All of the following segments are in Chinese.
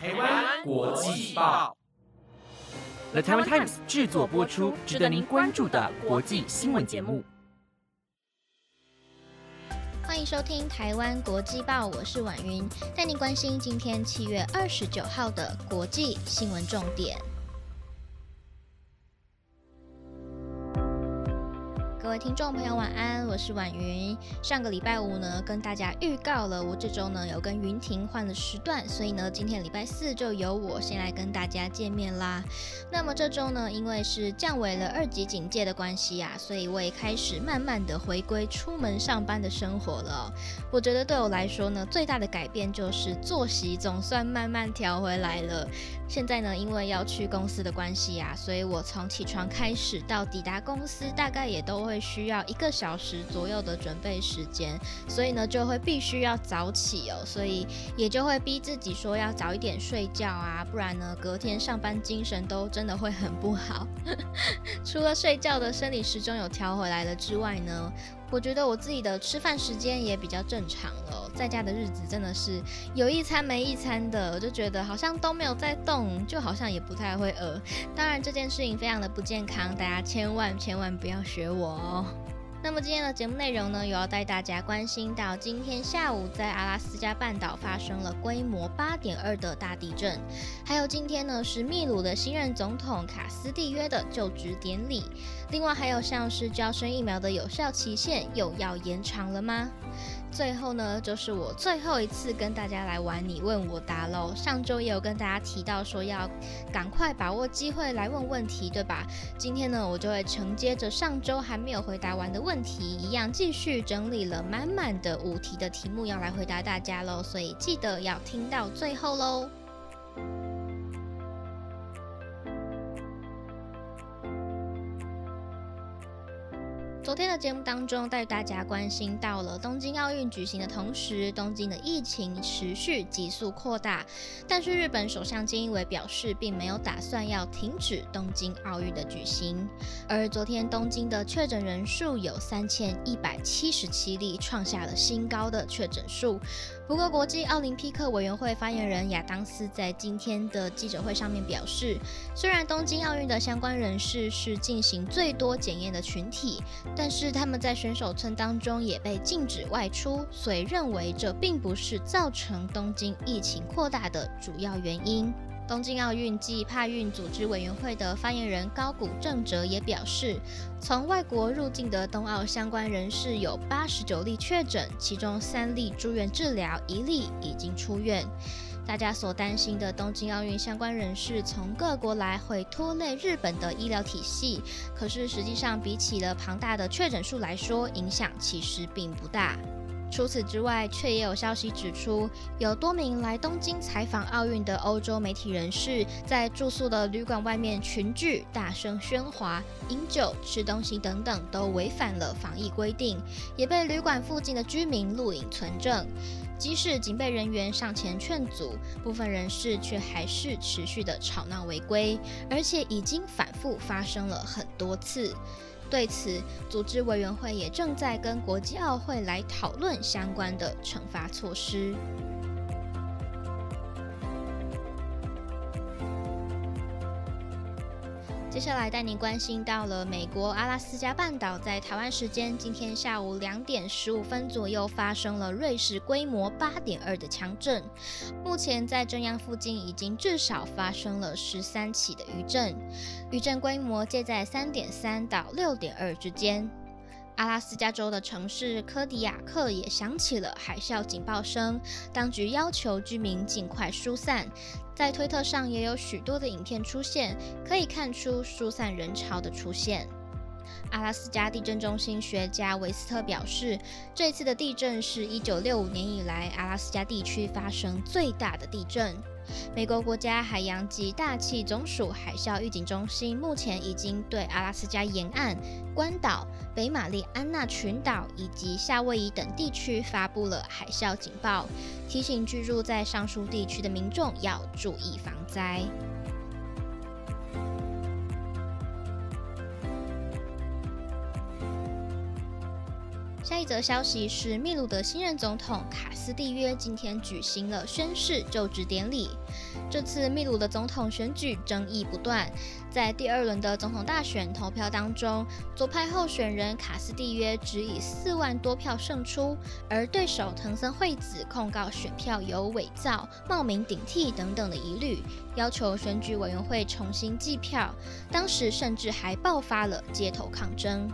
台湾国际报，The Taiwan Times 制作播出，值得您关注的国际新闻节目。欢迎收听《台湾国际报》，我是婉云，带您关心今天七月二十九号的国际新闻重点。各位听众朋友，晚安，我是婉云。上个礼拜五呢，跟大家预告了，我这周呢有跟云婷换了时段，所以呢，今天礼拜四就由我先来跟大家见面啦。那么这周呢，因为是降为了二级警戒的关系啊，所以我也开始慢慢的回归出门上班的生活了。我觉得对我来说呢，最大的改变就是作息总算慢慢调回来了。现在呢，因为要去公司的关系啊，所以我从起床开始到抵达公司，大概也都会。需要一个小时左右的准备时间，所以呢就会必须要早起哦，所以也就会逼自己说要早一点睡觉啊，不然呢隔天上班精神都真的会很不好。除了睡觉的生理时钟有调回来了之外呢，我觉得我自己的吃饭时间也比较正常了。在家的日子真的是有一餐没一餐的，我就觉得好像都没有在动，就好像也不太会饿。当然这件事情非常的不健康，大家千万千万不要学我哦。那么今天的节目内容呢，又要带大家关心到今天下午在阿拉斯加半岛发生了规模八点二的大地震，还有今天呢是秘鲁的新任总统卡斯蒂约的就职典礼，另外还有像是招生疫苗的有效期限又要延长了吗？最后呢，就是我最后一次跟大家来玩你问我答喽。上周也有跟大家提到说要赶快把握机会来问问题，对吧？今天呢，我就会承接着上周还没有回答完的问题，一样继续整理了满满的五题的题目要来回答大家喽。所以记得要听到最后喽。天的节目当中，带大家关心到了东京奥运举行的同时，东京的疫情持续急速扩大。但是日本首相菅义伟表示，并没有打算要停止东京奥运的举行。而昨天东京的确诊人数有三千一百七十七例，创下了新高的确诊数。不过，国际奥林匹克委员会发言人亚当斯在今天的记者会上面表示，虽然东京奥运的相关人士是进行最多检验的群体，但是他们在选手村当中也被禁止外出，所以认为这并不是造成东京疫情扩大的主要原因。东京奥运暨帕运组织委员会的发言人高谷正哲也表示，从外国入境的冬奥相关人士有八十九例确诊，其中三例住院治疗，一例已经出院。大家所担心的东京奥运相关人士从各国来会拖累日本的医疗体系，可是实际上比起了庞大的确诊数来说，影响其实并不大。除此之外，却也有消息指出，有多名来东京采访奥运的欧洲媒体人士，在住宿的旅馆外面群聚、大声喧哗、饮酒、吃东西等等，都违反了防疫规定，也被旅馆附近的居民录影存证。即使警备人员上前劝阻，部分人士却还是持续的吵闹违规，而且已经反复发生了很多次。对此，组织委员会也正在跟国际奥会来讨论相关的惩罚措施。接下来带您关心到了美国阿拉斯加半岛，在台湾时间今天下午两点十五分左右发生了瑞士规模八点二的强震。目前在震央附近已经至少发生了十三起的余震，余震规模介在三点三到六点二之间。阿拉斯加州的城市科迪亚克也响起了海啸警报声，当局要求居民尽快疏散。在推特上也有许多的影片出现，可以看出疏散人潮的出现。阿拉斯加地震中心学家维斯特表示，这次的地震是一九六五年以来阿拉斯加地区发生最大的地震。美国国家海洋及大气总署海啸预警中心目前已经对阿拉斯加沿岸、关岛、北马里安纳群岛以及夏威夷等地区发布了海啸警报，提醒居住在上述地区的民众要注意防灾。下一则消息是，秘鲁的新任总统卡斯蒂约今天举行了宣誓就职典礼。这次秘鲁的总统选举争议不断，在第二轮的总统大选投票当中，左派候选人卡斯蒂约只以四万多票胜出，而对手藤森惠子控告选票有伪造、冒名顶替等等的疑虑，要求选举委员会重新计票。当时甚至还爆发了街头抗争。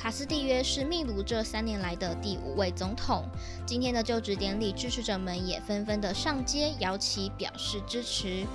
卡斯蒂约是秘鲁这三年来的第五位总统。今天的就职典礼，支持者们也纷纷的上街摇旗表示支持。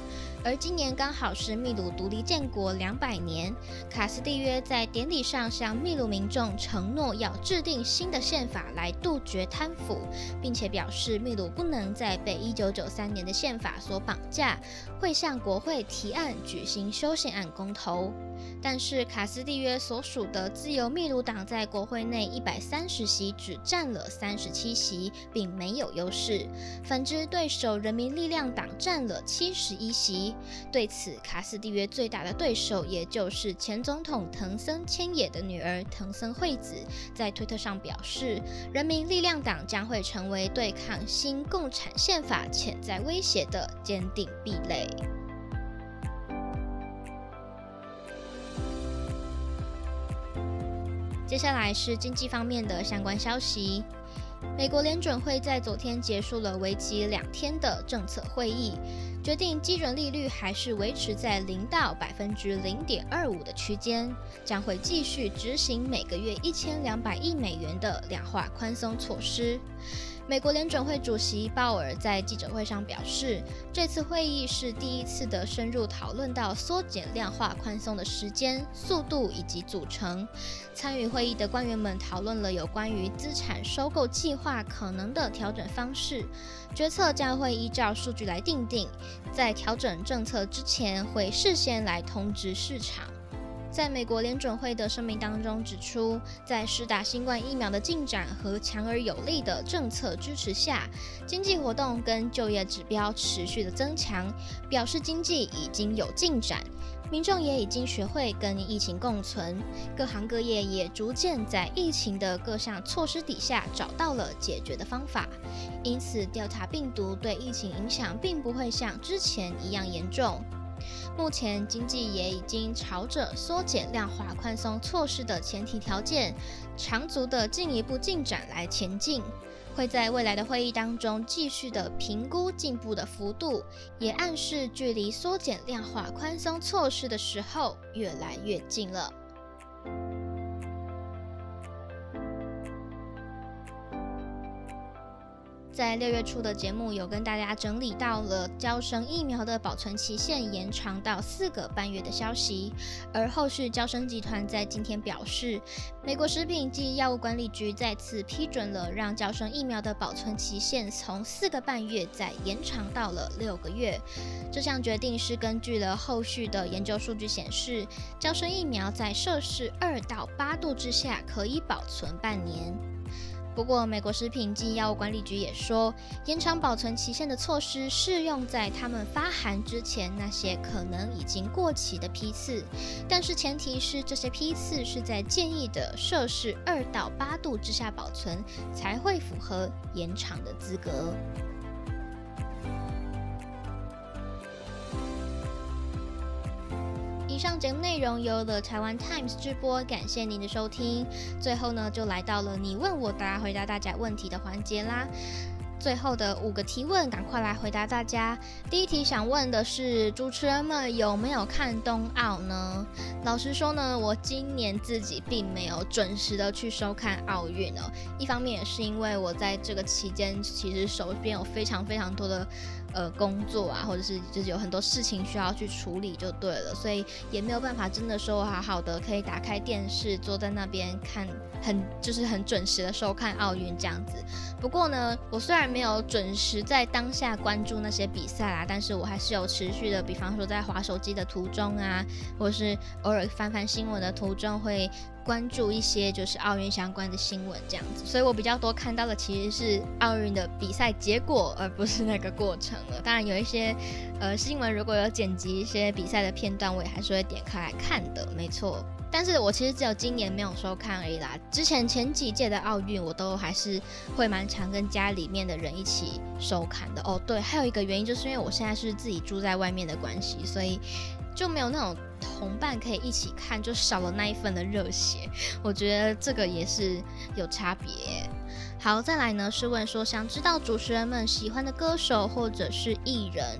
而今年刚好是秘鲁独立建国两百年，卡斯蒂约在典礼上向秘鲁民众承诺要制定新的宪法来杜绝贪腐，并且表示秘鲁不能再被一九九三年的宪法所绑架，会向国会提案举行修宪案公投。但是卡斯蒂约所属的自由秘鲁党在国会内一百三十席只占了三十七席，并没有优势。反之，对手人民力量党占了七十一席。对此，卡斯蒂约最大的对手，也就是前总统藤森千野的女儿藤森惠子，在推特上表示，人民力量党将会成为对抗新共产宪法潜在威胁的坚定壁垒。接下来是经济方面的相关消息。美国联准会在昨天结束了为期两天的政策会议，决定基准利率还是维持在零到百分之零点二五的区间，将会继续执行每个月一千两百亿美元的量化宽松措施。美国联准会主席鲍尔在记者会上表示，这次会议是第一次的深入讨论到缩减量化宽松的时间、速度以及组成。参与会议的官员们讨论了有关于资产收购计划可能的调整方式，决策将会依照数据来定定，在调整政策之前会事先来通知市场。在美国联准会的声明当中指出，在施打新冠疫苗的进展和强而有力的政策支持下，经济活动跟就业指标持续的增强，表示经济已经有进展，民众也已经学会跟疫情共存，各行各业也逐渐在疫情的各项措施底下找到了解决的方法，因此调查病毒对疫情影响并不会像之前一样严重。目前经济也已经朝着缩减量化宽松措施的前提条件，长足的进一步进展来前进，会在未来的会议当中继续的评估进步的幅度，也暗示距离缩减量化宽松措施的时候越来越近了。在六月初的节目有跟大家整理到了交生疫苗的保存期限延长到四个半月的消息，而后续交生集团在今天表示，美国食品及药物管理局再次批准了让交生疫苗的保存期限从四个半月再延长到了六个月。这项决定是根据了后续的研究数据显示，交生疫苗在摄氏二到八度之下可以保存半年。不过，美国食品及药物管理局也说，延长保存期限的措施适用在他们发函之前那些可能已经过期的批次，但是前提是这些批次是在建议的摄氏二到八度之下保存，才会符合延长的资格。上节目内容由了台湾 Times 直播，感谢您的收听。最后呢，就来到了你问我答，回答大家问题的环节啦。最后的五个提问，赶快来回答大家。第一题想问的是，主持人们有没有看冬奥呢？老实说呢，我今年自己并没有准时的去收看奥运哦。一方面也是因为我在这个期间，其实手边有非常非常多的。呃，工作啊，或者是就是有很多事情需要去处理，就对了，所以也没有办法真的说好好的可以打开电视，坐在那边看，很就是很准时的收看奥运这样子。不过呢，我虽然没有准时在当下关注那些比赛啦，但是我还是有持续的，比方说在划手机的途中啊，或者是偶尔翻翻新闻的途中会。关注一些就是奥运相关的新闻这样子，所以我比较多看到的其实是奥运的比赛结果，而不是那个过程了。当然有一些呃新闻如果有剪辑一些比赛的片段，我也还是会点开来看的，没错。但是我其实只有今年没有收看而已啦。之前前几届的奥运，我都还是会蛮常跟家里面的人一起收看的。哦，对，还有一个原因就是因为我现在是自己住在外面的关系，所以就没有那种同伴可以一起看，就少了那一份的热血。我觉得这个也是有差别。好，再来呢是问说，想知道主持人们喜欢的歌手或者是艺人。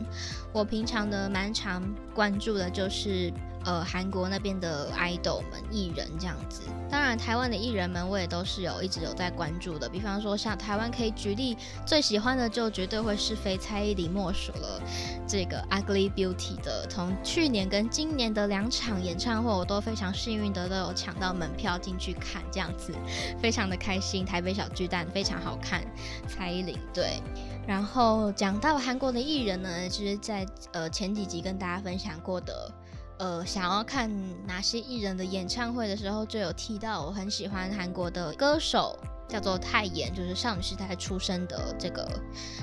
我平常呢蛮常关注的就是呃韩国那边的 idol 们艺人这样子。当然台湾的艺人们我也都是有一直有在关注的。比方说像台湾可以举例最喜欢的就绝对会是非蔡依林莫属了。这个 Ugly Beauty 的，从去年跟今年的两场演唱会，我都非常幸运的都有抢到门票进去看，这样子非常的开心。台北小巨蛋非常好看，蔡依林对。然后讲到韩国的艺人呢，就是在呃前几集跟大家分享过的，呃想要看哪些艺人的演唱会的时候，就有提到我很喜欢韩国的歌手。叫做泰妍，就是少女时代出身的这个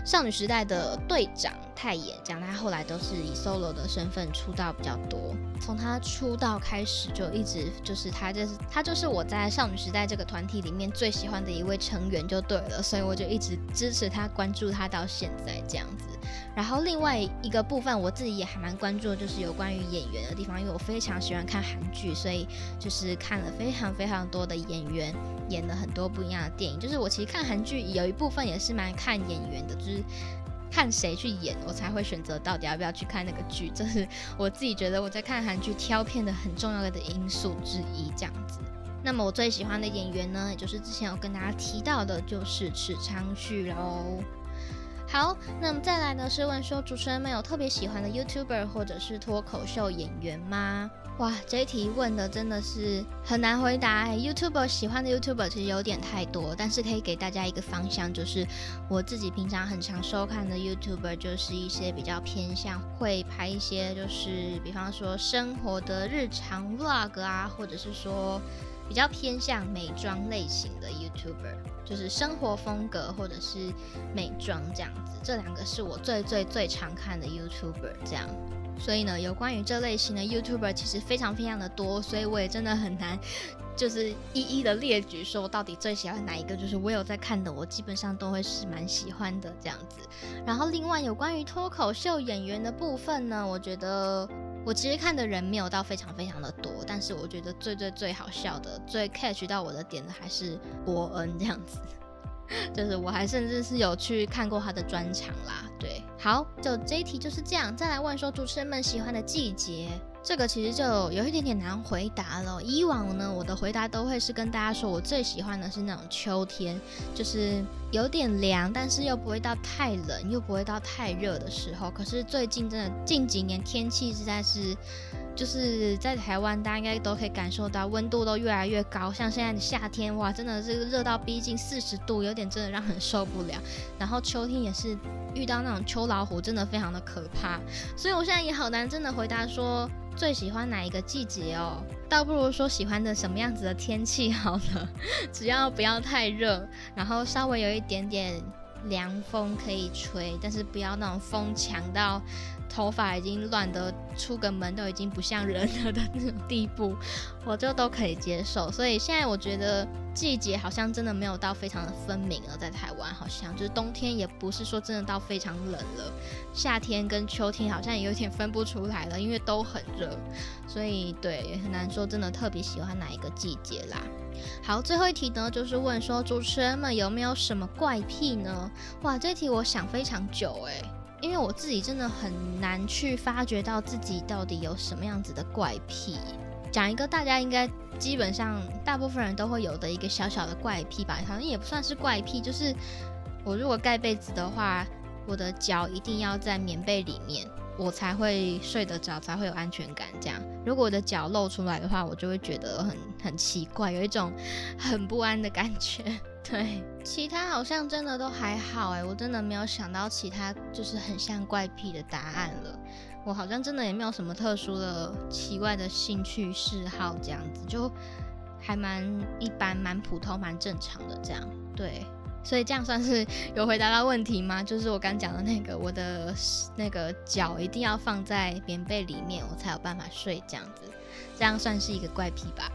少女时代的队长泰妍，讲他后来都是以 solo 的身份出道比较多。从他出道开始就一直就是他就是他就是我在少女时代这个团体里面最喜欢的一位成员就对了，所以我就一直支持他，关注他到现在这样子。然后另外一个部分我自己也还蛮关注的，就是有关于演员的地方，因为我非常喜欢看韩剧，所以就是看了非常非常多的演员演了很多不一样的电影。就是我其实看韩剧有一部分也是蛮看演员的，就是看谁去演，我才会选择到底要不要去看那个剧。这是我自己觉得我在看韩剧挑片的很重要的因素之一，这样子。那么我最喜欢的演员呢，也就是之前有跟大家提到的，就是池昌旭喽。好，那么再来呢是问说，主持人们有特别喜欢的 YouTuber 或者是脱口秀演员吗？哇，这一题问的真的是很难回答。YouTuber 喜欢的 YouTuber 其实有点太多，但是可以给大家一个方向，就是我自己平常很常收看的 YouTuber 就是一些比较偏向会拍一些，就是比方说生活的日常 Vlog 啊，或者是说。比较偏向美妆类型的 YouTuber，就是生活风格或者是美妆这样子，这两个是我最最最常看的 YouTuber。这样，所以呢，有关于这类型的 YouTuber 其实非常非常的多，所以我也真的很难就是一一的列举说我到底最喜欢哪一个。就是我有在看的，我基本上都会是蛮喜欢的这样子。然后另外有关于脱口秀演员的部分呢，我觉得。我其实看的人没有到非常非常的多，但是我觉得最最最好笑的、最 catch 到我的点的还是伯恩这样子，就是我还甚至是有去看过他的专场啦。对，好，就这一题就是这样。再来问说主持人们喜欢的季节。这个其实就有一点点难回答了。以往呢，我的回答都会是跟大家说，我最喜欢的是那种秋天，就是有点凉，但是又不会到太冷，又不会到太热的时候。可是最近真的近几年天气实在是。就是在台湾，大家应该都可以感受到温度都越来越高，像现在的夏天，哇，真的是热到逼近四十度，有点真的让人受不了。然后秋天也是遇到那种秋老虎，真的非常的可怕。所以我现在也好难真的回答说最喜欢哪一个季节哦，倒不如说喜欢的什么样子的天气好了，只要不要太热，然后稍微有一点点凉风可以吹，但是不要那种风强到。头发已经乱的出个门都已经不像人了的那种地步，我就都可以接受。所以现在我觉得季节好像真的没有到非常的分明了，在台湾好像就是冬天也不是说真的到非常冷了，夏天跟秋天好像也有点分不出来了，因为都很热。所以对也很难说真的特别喜欢哪一个季节啦。好，最后一题呢，就是问说主持人们有没有什么怪癖呢？哇，这题我想非常久诶。因为我自己真的很难去发掘到自己到底有什么样子的怪癖。讲一个大家应该基本上大部分人都会有的一个小小的怪癖吧，好像也不算是怪癖，就是我如果盖被子的话，我的脚一定要在棉被里面，我才会睡得着，才会有安全感。这样，如果我的脚露出来的话，我就会觉得很很奇怪，有一种很不安的感觉。对，其他好像真的都还好哎，我真的没有想到其他就是很像怪癖的答案了。我好像真的也没有什么特殊的奇怪的兴趣嗜好，这样子就还蛮一般、蛮普通、蛮正常的这样。对，所以这样算是有回答到问题吗？就是我刚讲的那个，我的那个脚一定要放在棉被里面，我才有办法睡这样子，这样算是一个怪癖吧。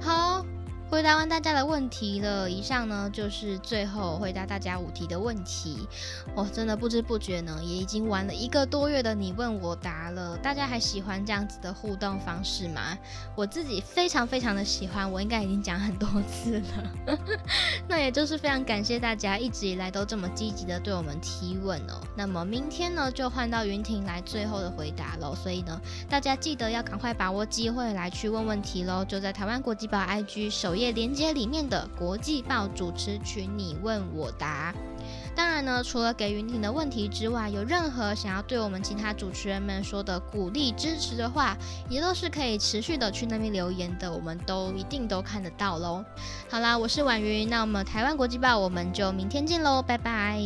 好。回答完大家的问题了，以上呢就是最后回答大家五题的问题。哦，真的不知不觉呢，也已经玩了一个多月的你问我答了。大家还喜欢这样子的互动方式吗？我自己非常非常的喜欢，我应该已经讲很多次了。那也就是非常感谢大家一直以来都这么积极的对我们提问哦。那么明天呢就换到云婷来最后的回答喽，所以呢大家记得要赶快把握机会来去问问题喽，就在台湾国际报 IG 首页。连接里面的国际报主持群，你问我答。当然呢，除了给云婷的问题之外，有任何想要对我们其他主持人们说的鼓励支持的话，也都是可以持续的去那边留言的，我们都一定都看得到喽。好啦，我是婉云，那我们台湾国际报，我们就明天见喽，拜拜。